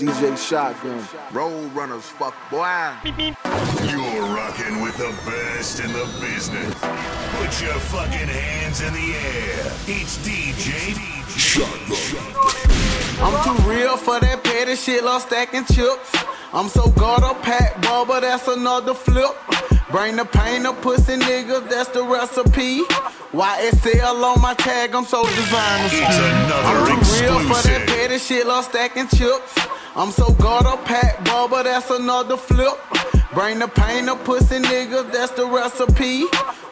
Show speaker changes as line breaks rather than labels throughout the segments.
DJ Shotgun.
Road runners, fuck boy.
You're rocking with the best in the business. Put your fucking hands in the air. It's DJ DJ Shotgun.
I'm too real for that petty shit, love stacking chips. I'm so gutter packed, bubba, that's another flip. Bring the pain of pussy niggas, that's the recipe. YSL on my tag, I'm so designer.
It's another
I'm too real for that petty shit, love stacking chips. I'm so gutter packed, bubba, that's another flip. Bring the pain of pussy niggas, that's the recipe.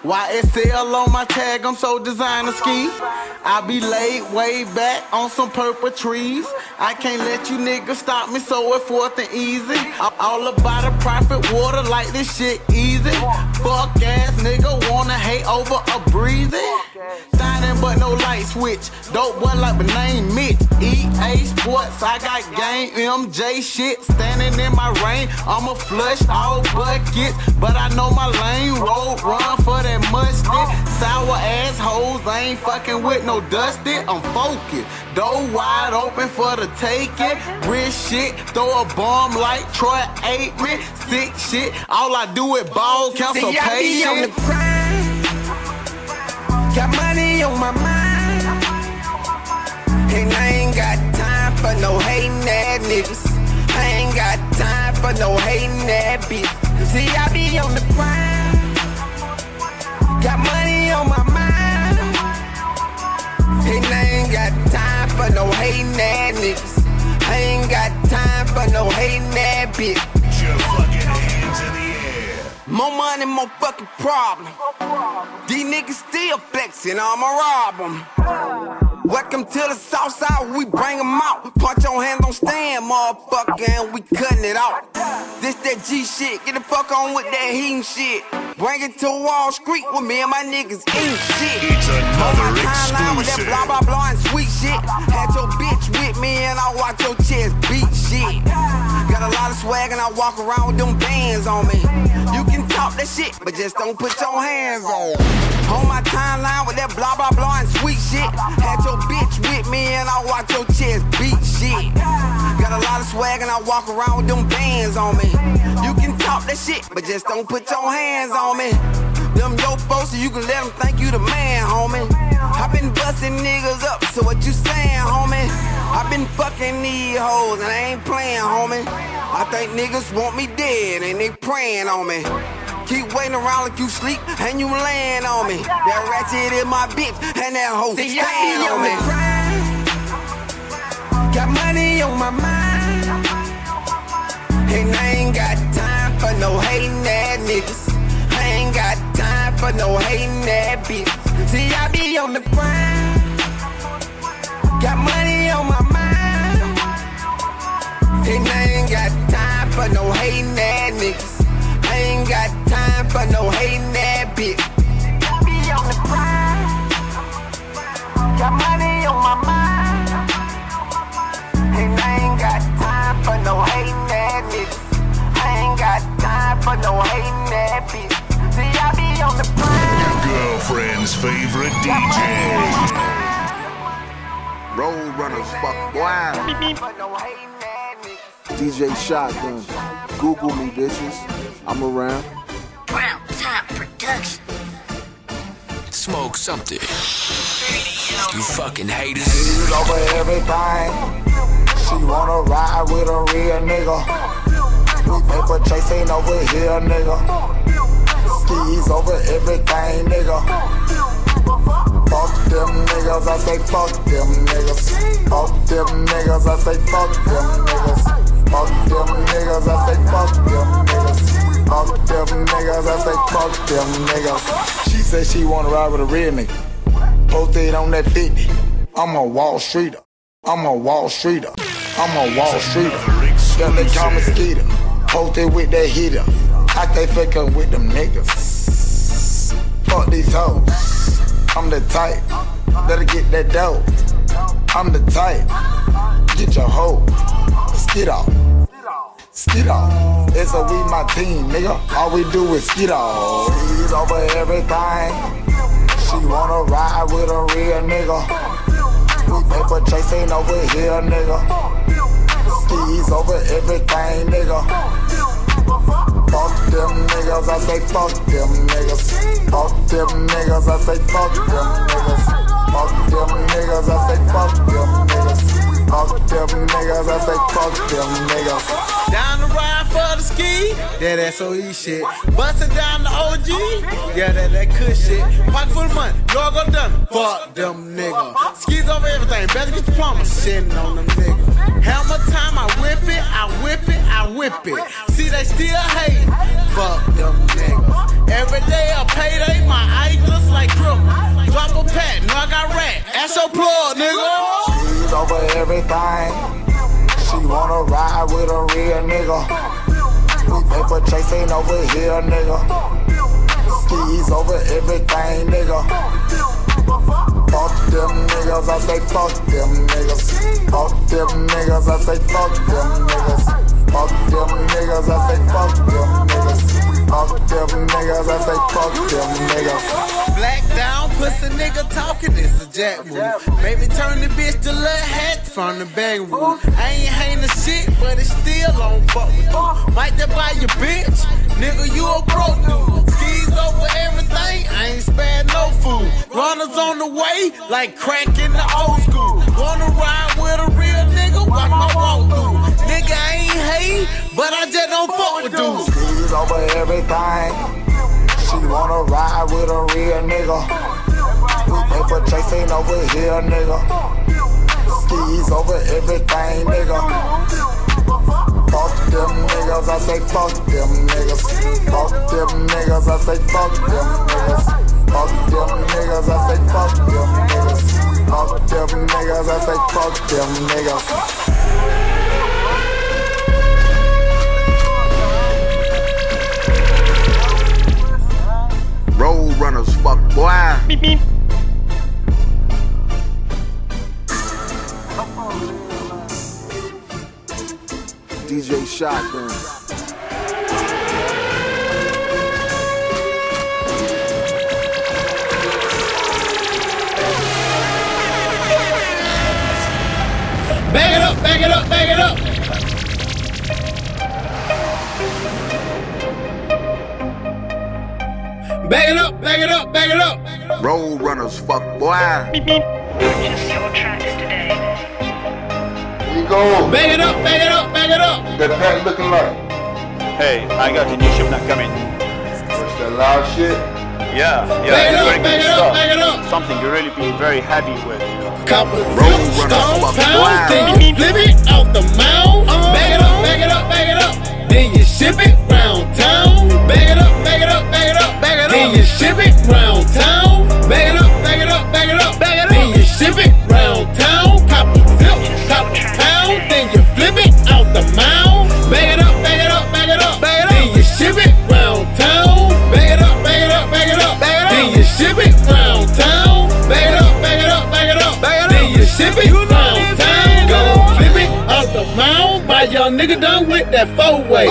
YSL on my tag, I'm so designer ski. I be laid way back on some purple trees. I can't let you niggas stop me, so it's forth and easy. I'm all about the profit water like this shit easy. Fuck ass nigga wanna hate over a breathing. Shining but no light switch. Dope boy like my name Mitch. EA Sports, I got game MJ shit. Standing in my rain, I'ma flush all buckets. But I know my lane, road run for that mustard. Sour assholes, I ain't fucking with no dusty. I'm focused. Door wide open for the taking. Rich shit, throw a bomb like Troy Aikman. Sick shit, all I do is ball, counsel
See, I be on the grind. Got money on my mind. And I ain't got time for no hating ass niggas. I ain't got time for no hating ass bitch. See, I be on the grind. Got money on my mind. And I ain't got time for no hating ass niggas. I ain't got time for no hating ass bitch.
Put your fucking hands in the air.
More money, more fucking problem. These niggas still flexing, I'ma rob them. Welcome to the south side, we bring 'em out. Punch your hands don't stand, motherfucker, and we cutting it out. This that G shit, get the fuck on with that heating shit. Bring it to Wall Street with me and my niggas ain't shit.
It's another
On my timeline with that
exclusive.
blah blah blah and sweet shit. Had your bitch with me and I watch your chest beat shit. Got a lot of swag and I walk around with them bands on me. You can talk that shit, but just don't put your hands on. On my timeline with that blah blah blah and sweet shit. Had your bitch with me and I watch your chest beat shit. Got a lot of swag and I walk around with them bands on me. You can talk that shit, but just don't put your hands on me. Them your folks, so you can let them think you the man, homie. I been busting niggas up, so what you saying, homie? I been fucking these hoes and I ain't playing, homie. I think niggas want me dead and they praying on me. Keep waiting around like you sleep and you laying on me. That ratchet is my bitch and that hoe See, staying I be on me. the Got money on my mind. And I ain't got time for no hating ass niggas. I ain't got time for no hating ass bitch. See, I be on the grind. Got money on my mind. And I ain't got time for no hating ass niggas. I ain't got time for no hating ass bitch. I be on the grind. Got money on my mind. And I ain't got time for no hating ass niggas. I ain't got time for no hating ass bitch. See, I be on the grind.
Girlfriend's favorite DJ.
Road runners, fuck boy.
For no hating ass niggas.
DJ Shotgun. Google me, bitches. I'm around.
Brown
Smoke something. You fucking haters.
She's over everything. She wanna ride with a real nigga. We paper chasing over here, nigga. Skis over everything, nigga. Fuck them niggas, I say fuck them niggas. Fuck them niggas, I say fuck them niggas. Fuck them niggas, I say fuck them niggas. Fuck them niggas, I say fuck them niggas. She said she wanna ride with a real nigga. Posted on that 50. I'm a Wall Streeter. I'm a Wall Streeter. I'm a Wall Streeter. Yeah, they call me Skeeter. Posted with that heater. I stay fucking with them niggas. Fuck these hoes. I'm the type that'll get that dough. I'm the type. Get your hoe. Skid off. Skid off. It's a we my team, nigga. All we do is skid off. Skid over everything. She wanna ride with a real nigga. We paper chasing over here, nigga. Skis over everything, nigga. Fuck them niggas, I say fuck them niggas. Fuck them niggas, I say fuck them niggas. Fuck them niggas, I say fuck them niggas. Fuck them niggas, I say fuck them niggas.
Down the ride for the ski, that SOE shit. Bustin' down the OG, yeah, that that good shit. Pocket full of money, y'all go done. Fuck them niggas. Skis over everything, better get the plumber. Shitting on them niggas. Hammer time, I whip it, I whip it, I whip it. See, they still hate. Fuck them niggas. Every day a payday, my eye looks like cripple. Drop a pack, now I got rat. Ass your plug, nigga.
She's over everything. She wanna ride with a real nigga. We paper chasing over here, nigga. Skis over everything, nigga. Fuck them niggas, I say fuck them niggas. Fuck them niggas, I say fuck them niggas. Fuck them niggas, I say fuck them niggas. Fuck them niggas, I say fuck them niggas.
Black down, pussy nigga talking, it's a jack move. Baby turn the bitch to little hat from the bang room. I ain't hating the shit, but it still on fuck with you. Might that buy your bitch? Nigga, you a broke dude. Skis over everything, I ain't spare no food. Runners on the way, like crack in the old school. Wanna ride with a real nigga? Watch my walk through. Nigga, I ain't hate, but I just don't fuck with dudes.
Skis over everything. She wanna ride with a real nigga. Paper chasing over here, nigga. Skis over everything, nigga. Fuck them niggas, I say fuck them niggas. Fuck them niggas, I say fuck them niggas. Fuck them niggas, I say fuck them niggas. Fuck them niggas, I say fuck them niggas.
Road runners, fuck boy. Beep, beep.
DJ Shotgun.
Bag it up, bag it up, bag it up. Bag it up, bag it up, bag it up.
Road runners, fuck boy. Beep, beep.
Purchase your tracks today.
Where you going?
Bag it up, bag it up, bag it up.
That pack looking like?
Hey, I got the new shipment coming.
What's that loud shit?
Yeah, yeah,
Bag it
it's
up,
very
bag
good
it up,
stuff.
bag it up.
Something you really be very happy with. You know?
Couple
Road runners,
stone
fuck
pounds,
boy.
then you flip it off the mound. Bag it up, bag it up, bag it up. Then you ship it round town. Bag it up, bag it up, bag it you ship it round town. Nigga done with that four way.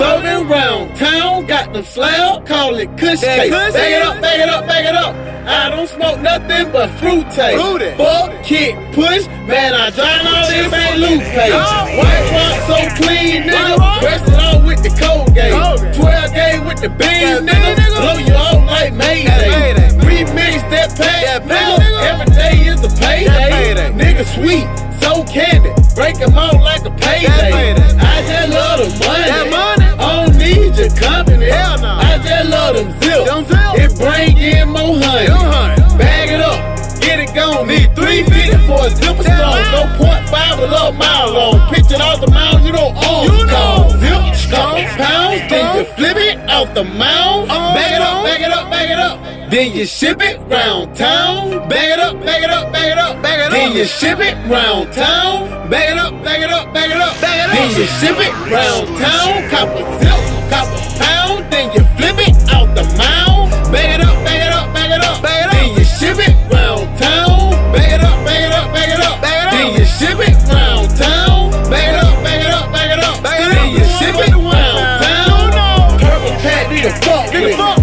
Serving round town, got the slab, call it Kush cake. Bag it up, bag it up, bag it up. I don't smoke nothing but fruit tape. Fuck, kick, push, man, I drown all this ain't loot page. White rock so clean, nigga. Rest it all with the Colgate. 12 game with the beans, nigga. Blow you off like Mayday. Remix that pack, nigga. Every day is a payday. Nigga sweet, so candy. Break 'em out like a payday. I just love the money. I don't need your company. I just love them zip. It bring in more honey. Bag it up. Get it gone, need 350 for a zipper stone. No point five a little mile long. Picture all the miles you don't own. You know. Zip, stone, pounds, then you flip it off the mound. Bag it up, bag it up, bag it up. Then you ship it round town. Bag it up, bag it up, bag it up, bag it up. Then you ship it round town. Bag it up, bag it up, bag it up, bag it up. Then you ship it round town. Copper zip, copper pound. Then you flip it out the mound. Bag it up, bag it up, bag it up, bag it up. Then you ship it round town. Bag it up, bag it up, bag it up, bag it up. Then you ship it round town. Bag it up, bag it up, bag it up, bag it up. Then you ship it round town. Purple pack, nigga, fuck with. Kush pack,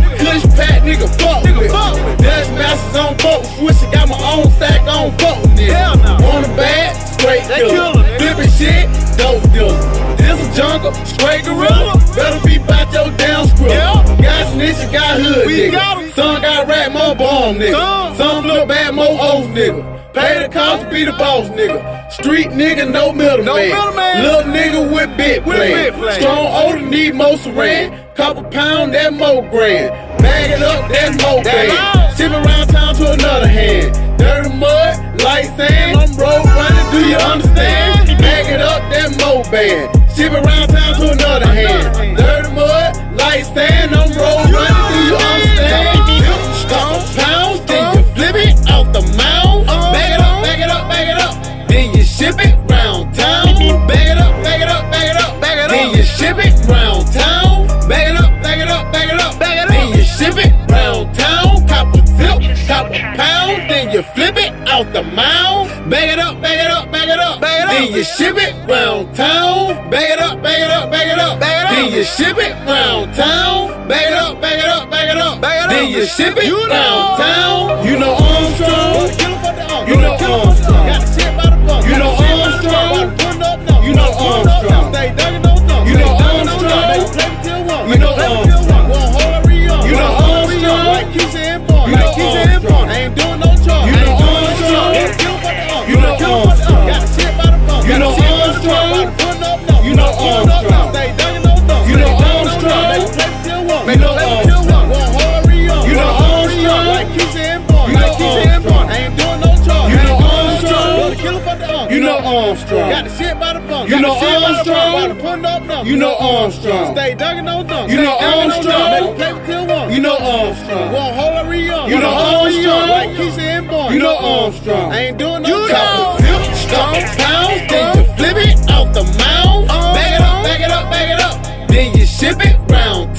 they killer. Flipping shit, dope dealer. This a jungle, straight gorilla. Better be bout your damn squirrel. Yeah. Got snitch, you got hood, we nigga. Got. Some got rap, more bomb, nigga. Some, Some flip bad, more old nigga. Pay the cost to be the boss, nigga. Street nigga, no middleman.
No middleman.
Little nigga
with bit
plan. Strong older need more saran. Couple pound, that more grand. Bag it up,
that
more
grand.
Ship around town to another hand. Dirty mud, light sand. I'm road running, do you understand? Bag it up, that mo band. Ship around town to another hand. Dirty mud, light sand. I'm road running, do you understand? You flip it out the mound. Bag it up, bag it up, bag it up, bag it up. Then you ship it round town. Bag it up, bag it up, bag it up, bag it up. Then you ship it round town. Bag it up, bag it up, bag it up, bag it up. Then you ship it round town. You know Armstrong. You know Armstrong. Armstrong. You know Armstrong.
Got the shit by the bunk.
You know
the shit by the
Armstrong.
bunk. By the putting up number.
You know Armstrong.
Stay dunking no dunk.
You know
Stay dunking no
Armstrong.
dunk. They play with till one.
You know Armstrong.
One whole lot young.
You know
One whole lot young.
Armstrong.
Like Keisha and Barnes.
You know Armstrong.
Ain't doing no
You know Couple pounds, then you flip it off the mound. Bag it up, bag it up, bag it up. Then you ship it round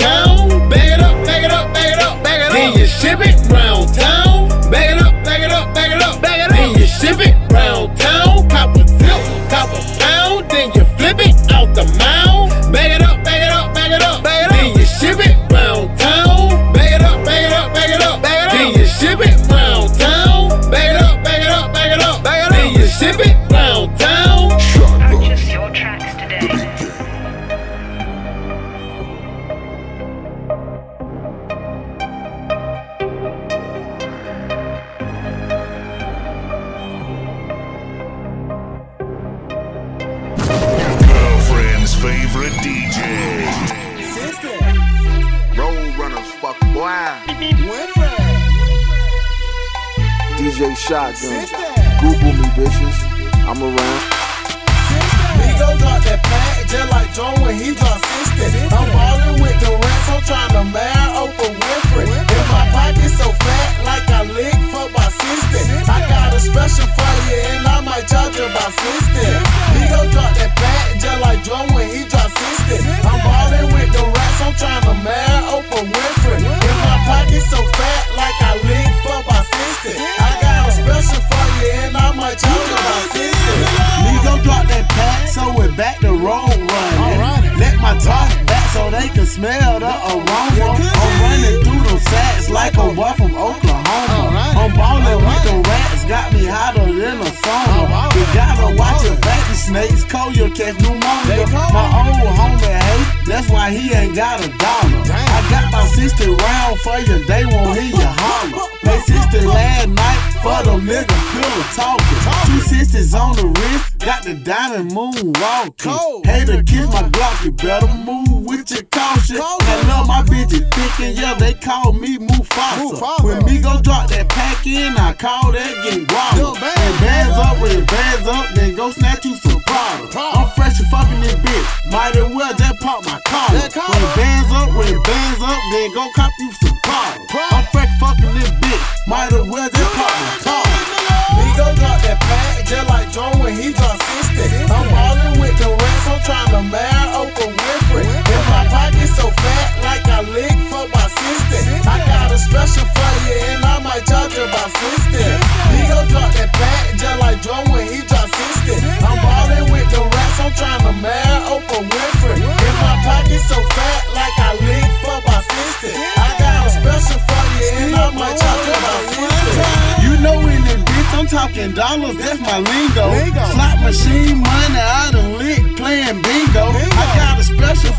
snakes, cold you'll catch pneumonia. My old homie hate, that's why he ain't got a dollar. I got about 60 rounds for you, they won't hear you holler. They 60 last night for them niggas pillow talking. Two sisters on the wrist, got the diamond moon walking. Hater kiss my Glock, you better move with your caution. I love my bitches thick and yeah, they call me Mufasa. When me go drop that pack in, I call that getting guava. When bands up, when bands up, then go snatch you some Prada. I'm fresh and fucking this bitch, might as well just pop my collar. When bands up, when bands up, then go cop you some Prada. I'm fresh fucking this bitch, might as well just pop my collar. Migo drop that pack just like Joe when he dropped 60. I'm ballin' with the rest, I'm tryna marry Oprah Winfrey. In my pocket so fat, like I lick for my sister. I got a special for you, and I might charge you about 60. Migo drop that pack just like Joe when he dropped 60. I'm ballin' with the rest, I'm tryna marry Oprah Winfrey. In my pocket so fat, like I lick for my sister. I got a special for you, and I might charge you about 60. You know in bitch, I'm talking dollars, that's my lingo. Slot machine money, I done lick playing bingo. I got a special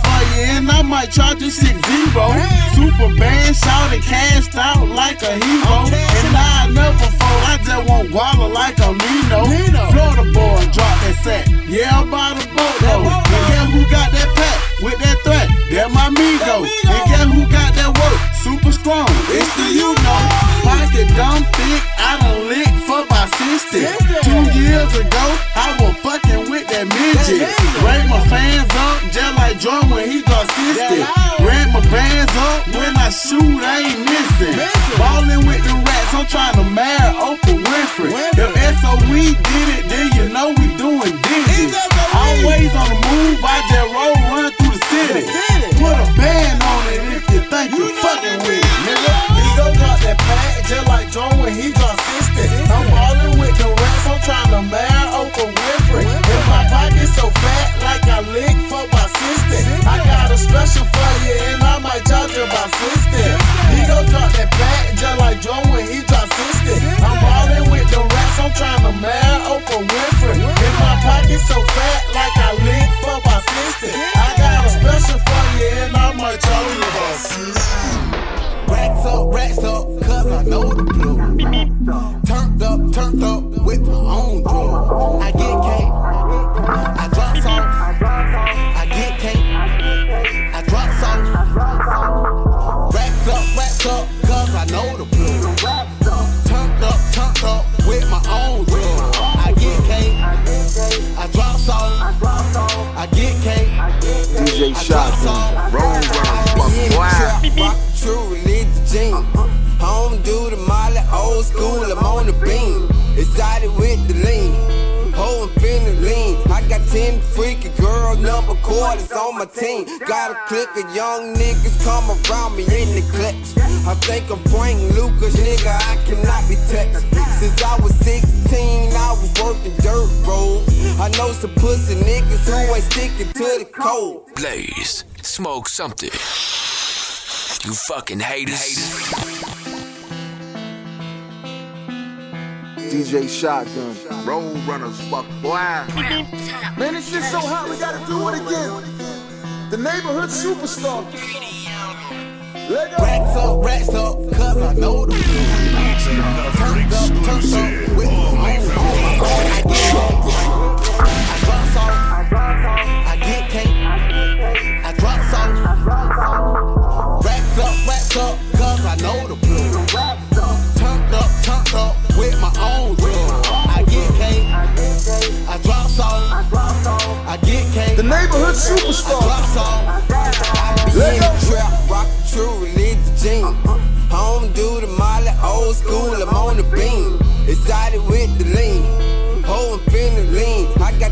and I might charge you six zero. Super band shouted, cashed out like a hero. And I never fold, I just want guala like a Nino. Florida boy, drop that sack. Yeah, about a boat though. And guess who got that pack with that threat? That my Migo. And guess who got that work? Super strong. It's the you know. Pocket dumb thick, I done lick for my sister. Two years ago, I was fucking that midget. Rate my fans up just like Joy when he got sister. Ran my bands up when I shoot, I ain't missing. Ballin' with the rats, I'm trying to marry Oprah Winfrey. If SOE did it, then you know we doing digits. Always on the move, I just roll run through the city. Put a band on it if you think you're fucking with it, nigga. He go drop that pack just like Joe when he drop 60. I'm ballin' with the rats, I'm trying to marry special for you, and I might charge you about 60. He go drop that pack just like Joe when he drop 60. I'm ballin' with the rats, I'm trying to marry Oprah Winfrey. If my pocket so fat, like I lick for my sister. I got a special for you, and I might charge you about 60. Racks up, racks up, cause I know the blue. Turned up, turned up with my own drug. I get cake, up, cause I know the blue. Turned up, turned up with my own drug. I get cake, I drop salt. I get cake,
DJ
I
Shotgun.
Roll runners, fuck
true religious jeans. Home do the molly, old school, I'm on the beam. Excited with the lean. Ho and finna lean. I got 10 freaky girl number quarters on my team. Got a clique of young niggas come around me in the clutch. I think I'm Frank Lucas, nigga, I cannot be touched. Since I was 16, I was working dirt roads. I know some pussy niggas who ain't sticking to the code.
Blaze, smoke something. You fucking haters.
DJ Shotgun.
Roll runners, fuck boy.
Man, this shit so hot, we gotta do it again. The neighborhood superstar. Let go.
Racks up, racks up, cause I know the Turned up, turned up with my own I get cake, I drop salt. I get cake, I drop salt. Racks up, racks up, The
neighborhood
I
superstar.
I in the trap, rock true religious jeans. Home do the molly, old school, I'm on the beam. Excited with the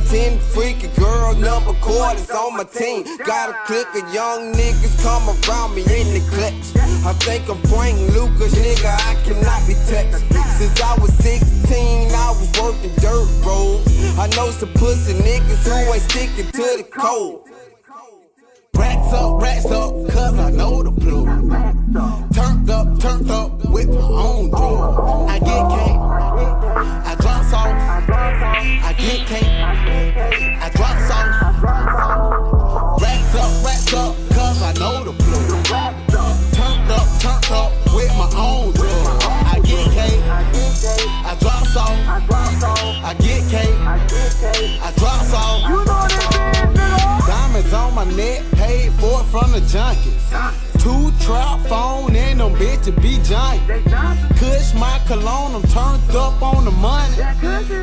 10 freaky girl number quarters on my team. Got a clique of young niggas come around me in the clutch. I think I'm Frank Lucas, nigga, I cannot be touched. Since I was 16, I was working dirt roads. I know some pussy niggas who ain't sticking to the code.
Racks up, racks up, cause I know the blue. Turned up, turned up with my own drug. I get cake, I drop them bitches be giant. Kush my cologne, I'm turned up on the money.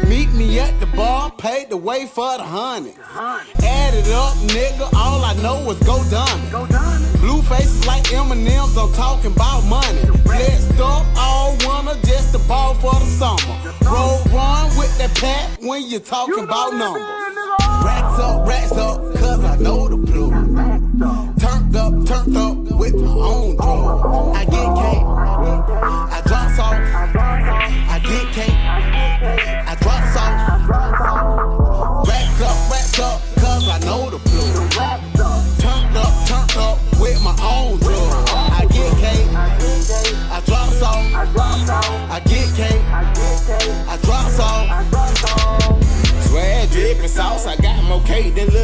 Meet me at the bar, paid the way for the honey. Add it up, nigga, all I know is go diamond. Blue faces like M&M's, I'm talking about money. Flexed up all winter, just the ball for the summer. Roll run with that pack when you talking about numbers. Racks up, racks up, cause I know the blue. Turned up, turned up with my own drug. I get
cake,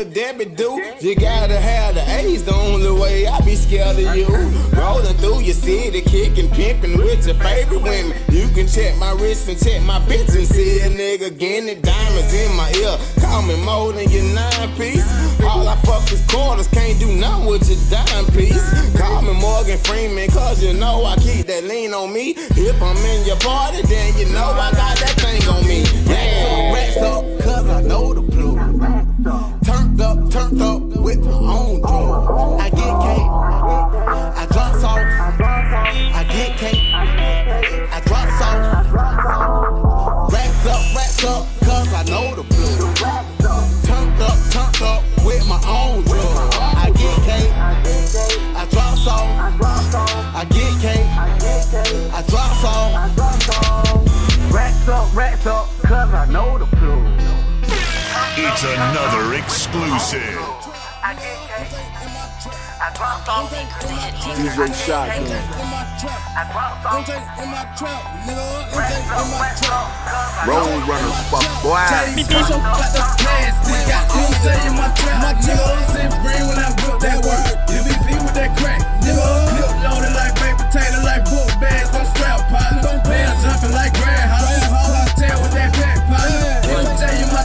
Lil Debbie do. You gotta have the A's, the only way I be scared of you. Rolling through your city, kicking, pimping with your favorite women. You can check my wrist and check my bitch and see a nigga getting. Diamonds in my ear, call me more than your nine piece. All I fuck is quarters, can't do nothing with your dime piece. Call me Morgan Freeman, cause you know I keep that lean on me. If I'm in your party, then you know I got that thing on me. Yeah, racks up, cause I know the blue. Turned up, turned up with my own drug. I get cake, I drop salt. I get cake, I drop salt. Racks up, racks up, cause I know the blue. Turned up, turned up with my own drug. I get cake, I drop salt. I get cake, I drop salt.
Racks up, racks up, cause I know the blue.
It's another exclusive.
DJ Shotgun.
Road runners, fuck boy.
Me bitch up like the plastic. Got MJ in my trap. My niggas in free when I whip that work. MVP with that crack. Nigga, clip loaded like baked potato, like book bags. I'm strap partner. Band jumping like groundhog. Tail with that back partner. MJ in my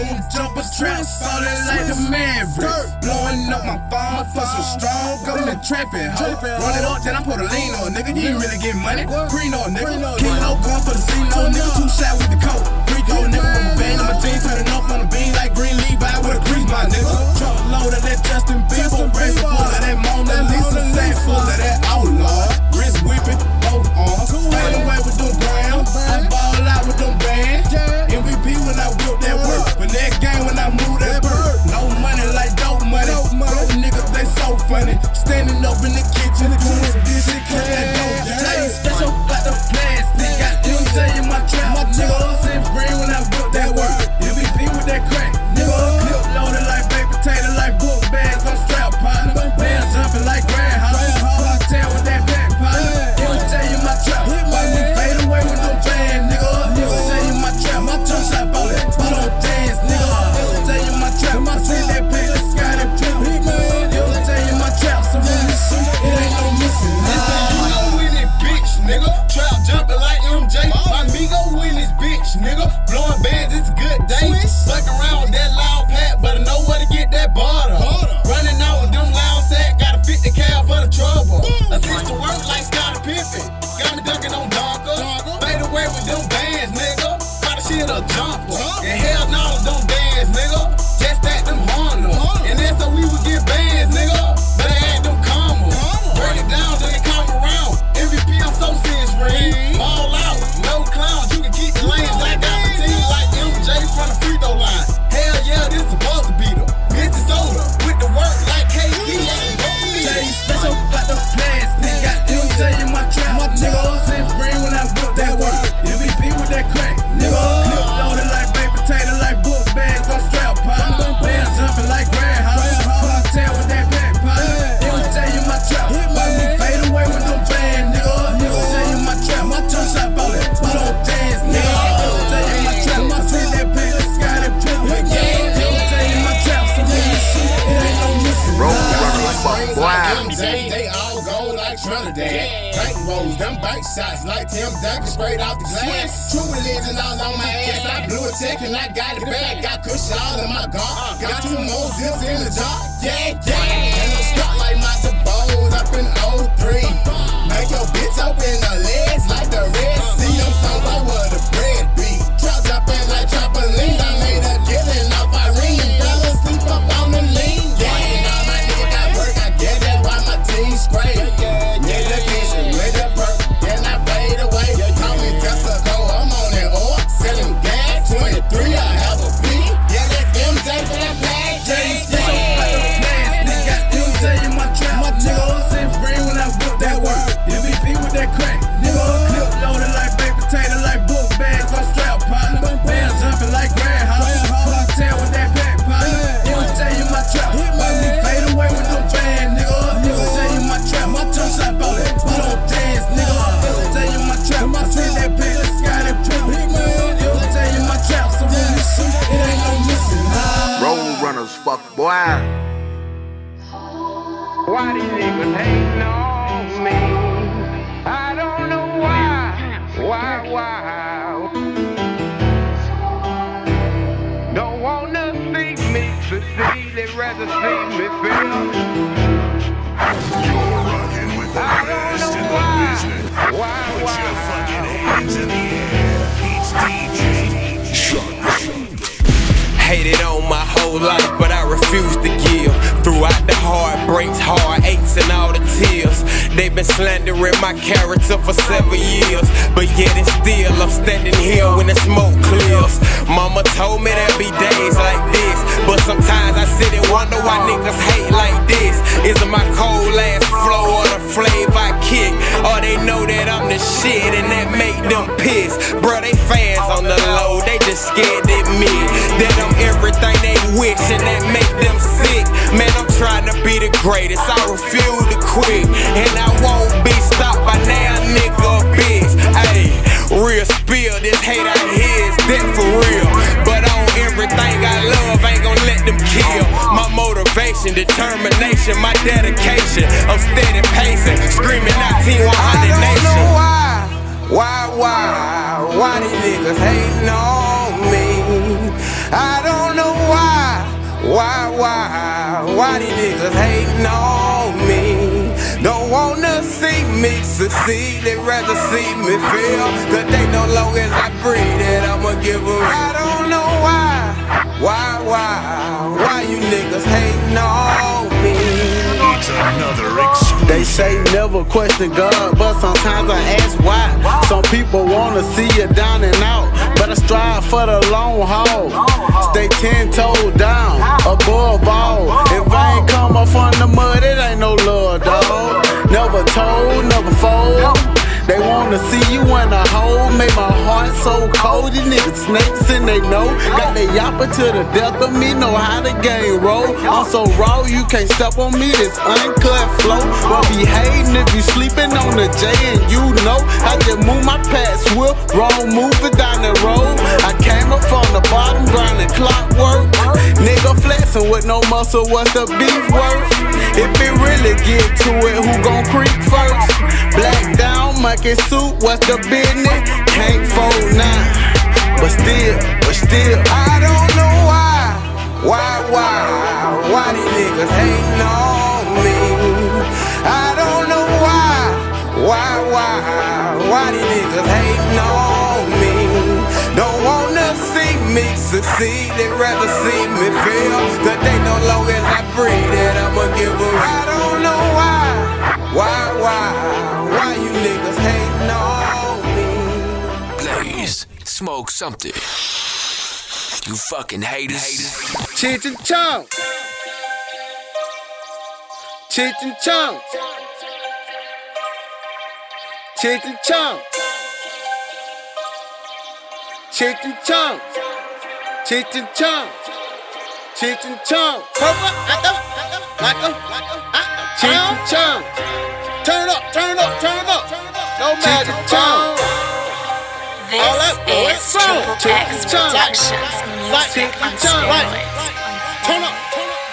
Shoes, jumper traps, falling like the Maverick. Blowing up my phone for some strong government trapping. Ho. Run it up, then I put a lean on, nigga. You ain't really get money. Green on, nigga. Kilo gun for the scene, no nigga. Two shot with the coat. Go, nigga. From a band in my jeans, turning up on the bean like green Levi with a grease, my nigga. Trunk load of that Justin Bieber. Brace full of that Mona Lisa. Sack full of that outlaw. Wrist whipping, both arms. Fade away with them grams. I ball out with them bands. MVP when I whip that work. But that game when I move that bird. No money like dope money. Broke niggas, they so funny. Standing up in the kitchen, doing shit, cut that dope. Jay special like the plastic. Make them
piss. Bruh, they fans on the low, they just scared to admit that I'm everything they wish and that make them sick. Man, I'm trying to be the greatest, I refuse to quit. And I won't be stopped by now, nigga, bitch. Ayy, real spill, this hate I hear is that for real. But on everything I love, ain't gon' let them kill. My motivation, determination, my dedication. I'm steady pacing, screaming out Team 100 Nation. Why, why, why these niggas hating on me? I don't know why, why, why, why these niggas hating on me? Don't wanna see me succeed, they rather see me fail. Cause they know long as I breathe that I'ma give them. I don't know why, why, why, why you niggas hating on me?
It's another exclusive.
They say never question God, but sometimes I ask why. Some people wanna see you down and out, but I strive for the long haul. Stay ten toes down, above all. If I ain't come up from the mud, it ain't no love, dog. Never told, never fold. They wanna see you in a hole, Made my heart so cold. These niggas snakes and they know. Got they yapper to the death of me, know how the game roll. I'm so raw, you can't step on me, this uncut flow. But be hating if you sleeping on the J and you know. I just move my past wheel, wrong moving down the road. I came up from the bottom, grinding clockwork. Nigga flexing with no muscle, what's the beef worth? If it really get to it, who gon' creep first? Black down, monkey suit, what's the business? Can't fold now, but still, but still,
I don't know why, why, why, why these niggas hating on me? I don't know why, why, why, why these niggas hating on me? Don't wanna see me succeed, they rather see me fail. Cause they know long as I breathe that I'ma give. I don't know why, why, why, niggas hating on me?
Blaze, smoke something. You fucking haters.
Cheech and Chong. Cheech and Chong. Cheech and Chong. Cheech and Chong. Cheech and Chong. Cheech and Chong. Purple, I go, like a, uh-uh. Cheech and Chong. Turn up, turn up, turn up. No magic Chong. All that boy,
This is
song.
Triple X. Productions, music
Cheech
on
and Chong.
Steroids.
Turn up.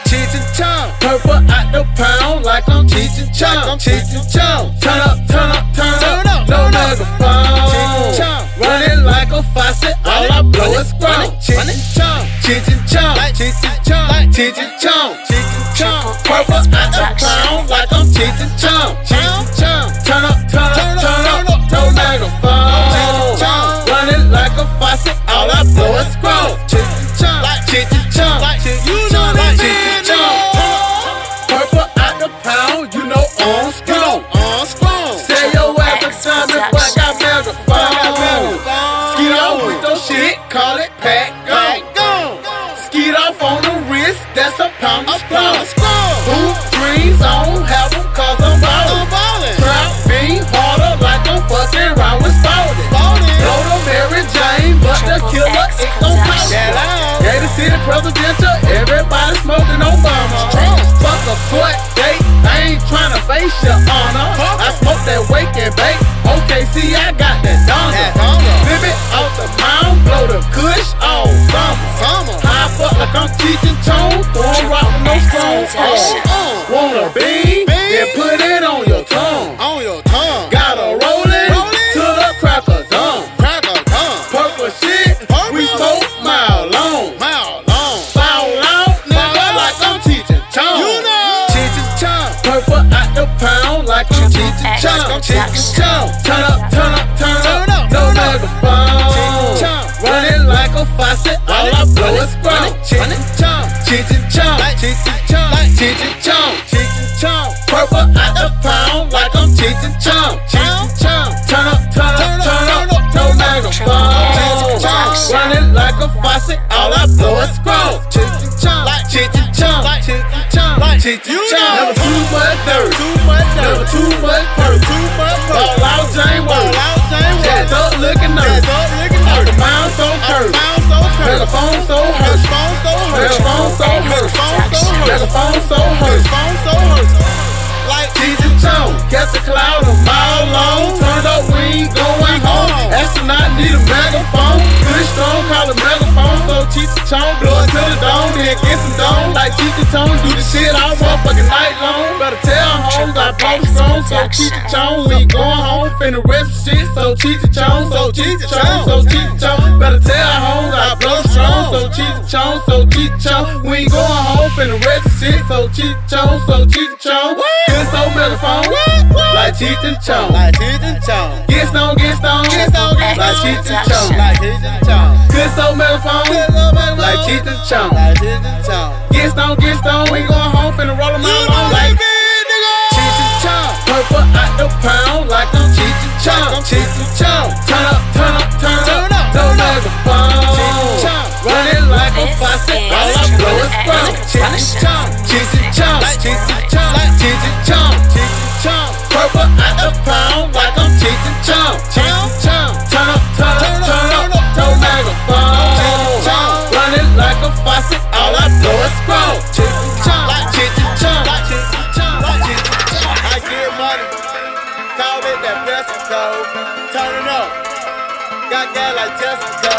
Cheech and Chong. Purple at the pound like I'm Cheech and Chong. Cheech and Chong. Turn up, turn up, turn up. No megaphone. Cheech and Chong. Running like a faucet. All I blow is ground. Cheech and Chong. And Chong. Cheech and Chong. Cheech and Chong. Cheech and Chong. Purple at the pound like I'm Cheech and Chong. Cheech and Chong. Turn up, turn up, turn up. No. Cheech and Chong. Running like a faucet. All I blow is ground. Cheech and Chong. Cheech and Chong. And Chong. That's a pound of pound. Hoop dreams, I don't have Chong. Cheech and Chong. Never too much dirt. Too much dirt. Never too much perk. Too much perk. Ball out Jane out Jane Jacked up looking nervous. Jacked up looking nervous. The mound so curved. Megaphone so hurt. Megaphone so hurt. Megaphone so hurt. Megaphone so hurt. Like and Chong. Catch a cloud a mile long. Turned up, we ain't going home. Astronaut need a megaphone. Good strong, call it megaphone. Cheech and Chong blow it to the dome. Then get some dome. Like Cheech and Chong do the shit all motherfucking night long. Better tell homes I bought the song. So Cheech and Chong, we going home. Finna rest shit. So Cheech and Chong, so Cheech and Chong, so Cheech and Chong. Better tell homes I blow strong. So Cheech and Chong, so Cheech and Chong. We ain't going home. Finna rest shit. So Cheech and Chong, so Cheech and Chong. Good so megaphone. Like Cheech and Chong. Like Cheech and Chong. Get stone, get stone. Get stone, get. Like Cheech and Chong. Like Cheech and Chong. Good so megaphone. Like Cheech and Chong. Like Cheech and Chong. Get stone, get stone. We going home. Finna roll 'em out long like Cheech and Chong. Purple out the pound like I'm Cheech and Chong. Cheech and Chong. Turn up, turn up, turn up. No megaphone. Running like a faucet. All I blow is ground. Cheech and Chong. Cheech and Chong. Cheech and Chong. Cheech and Chong. Cheech and Chong. Purple out the pound like I'm Cheech Got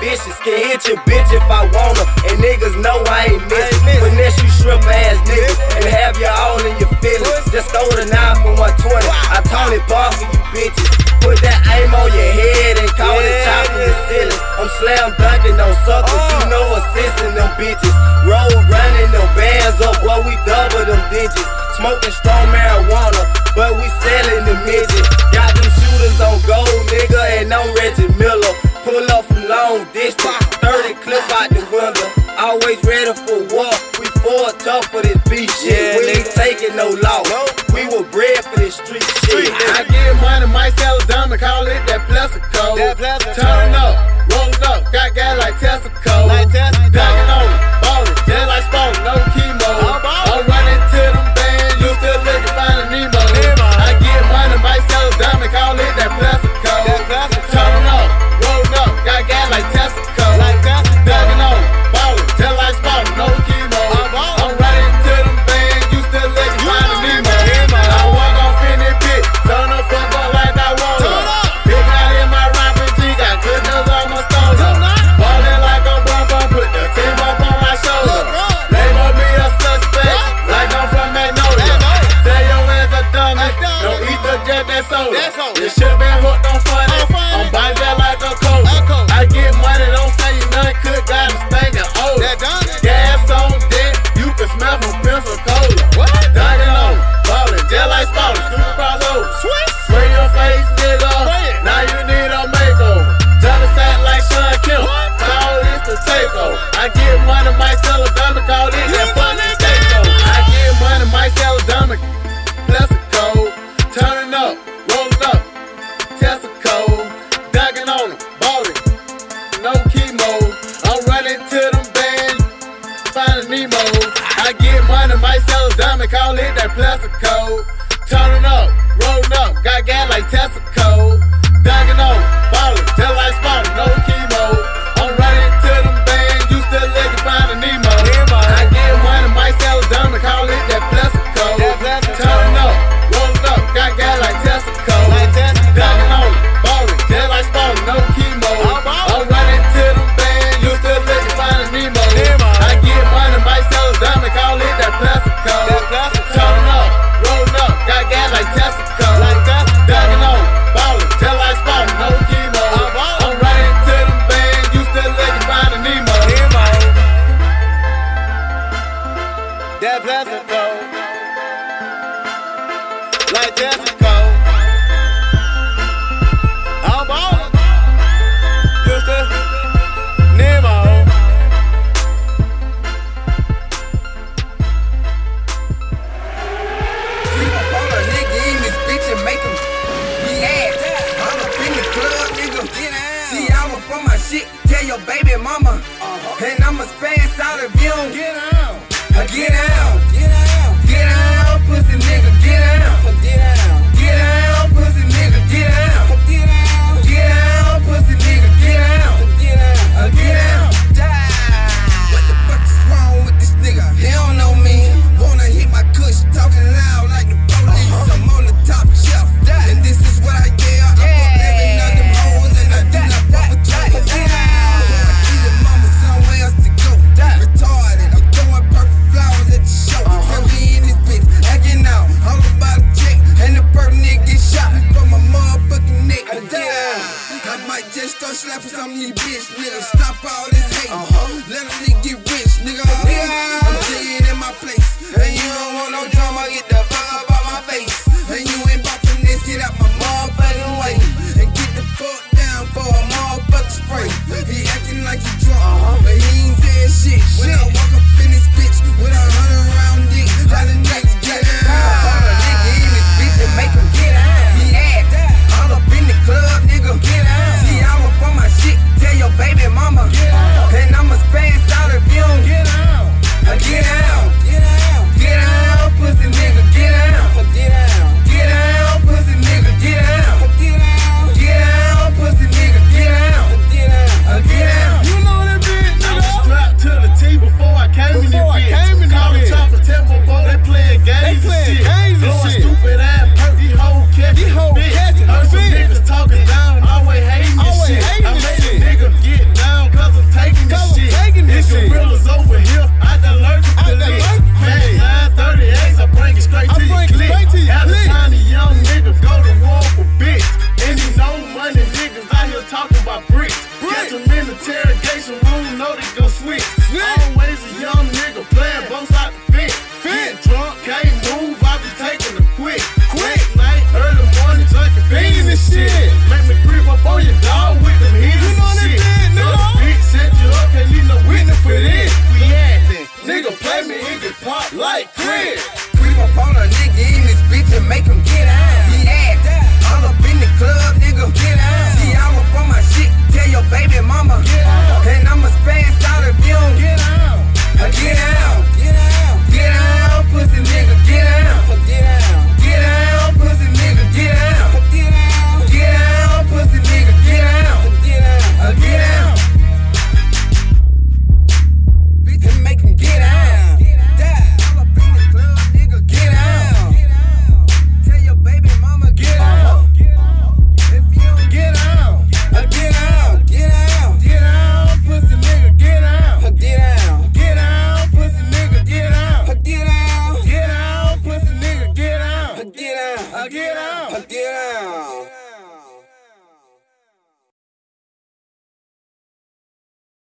vicious. Can hit your bitch if I wanna. And niggas know I ain't missing. Finesse you shrimp ass niggas. And have you all in your feelings. Just throw the knife for 120. I Tony Bar for you bitches. Put that aim on your head and call it chopping your ceiling. I'm slam dunking on suckers.
Plastic code.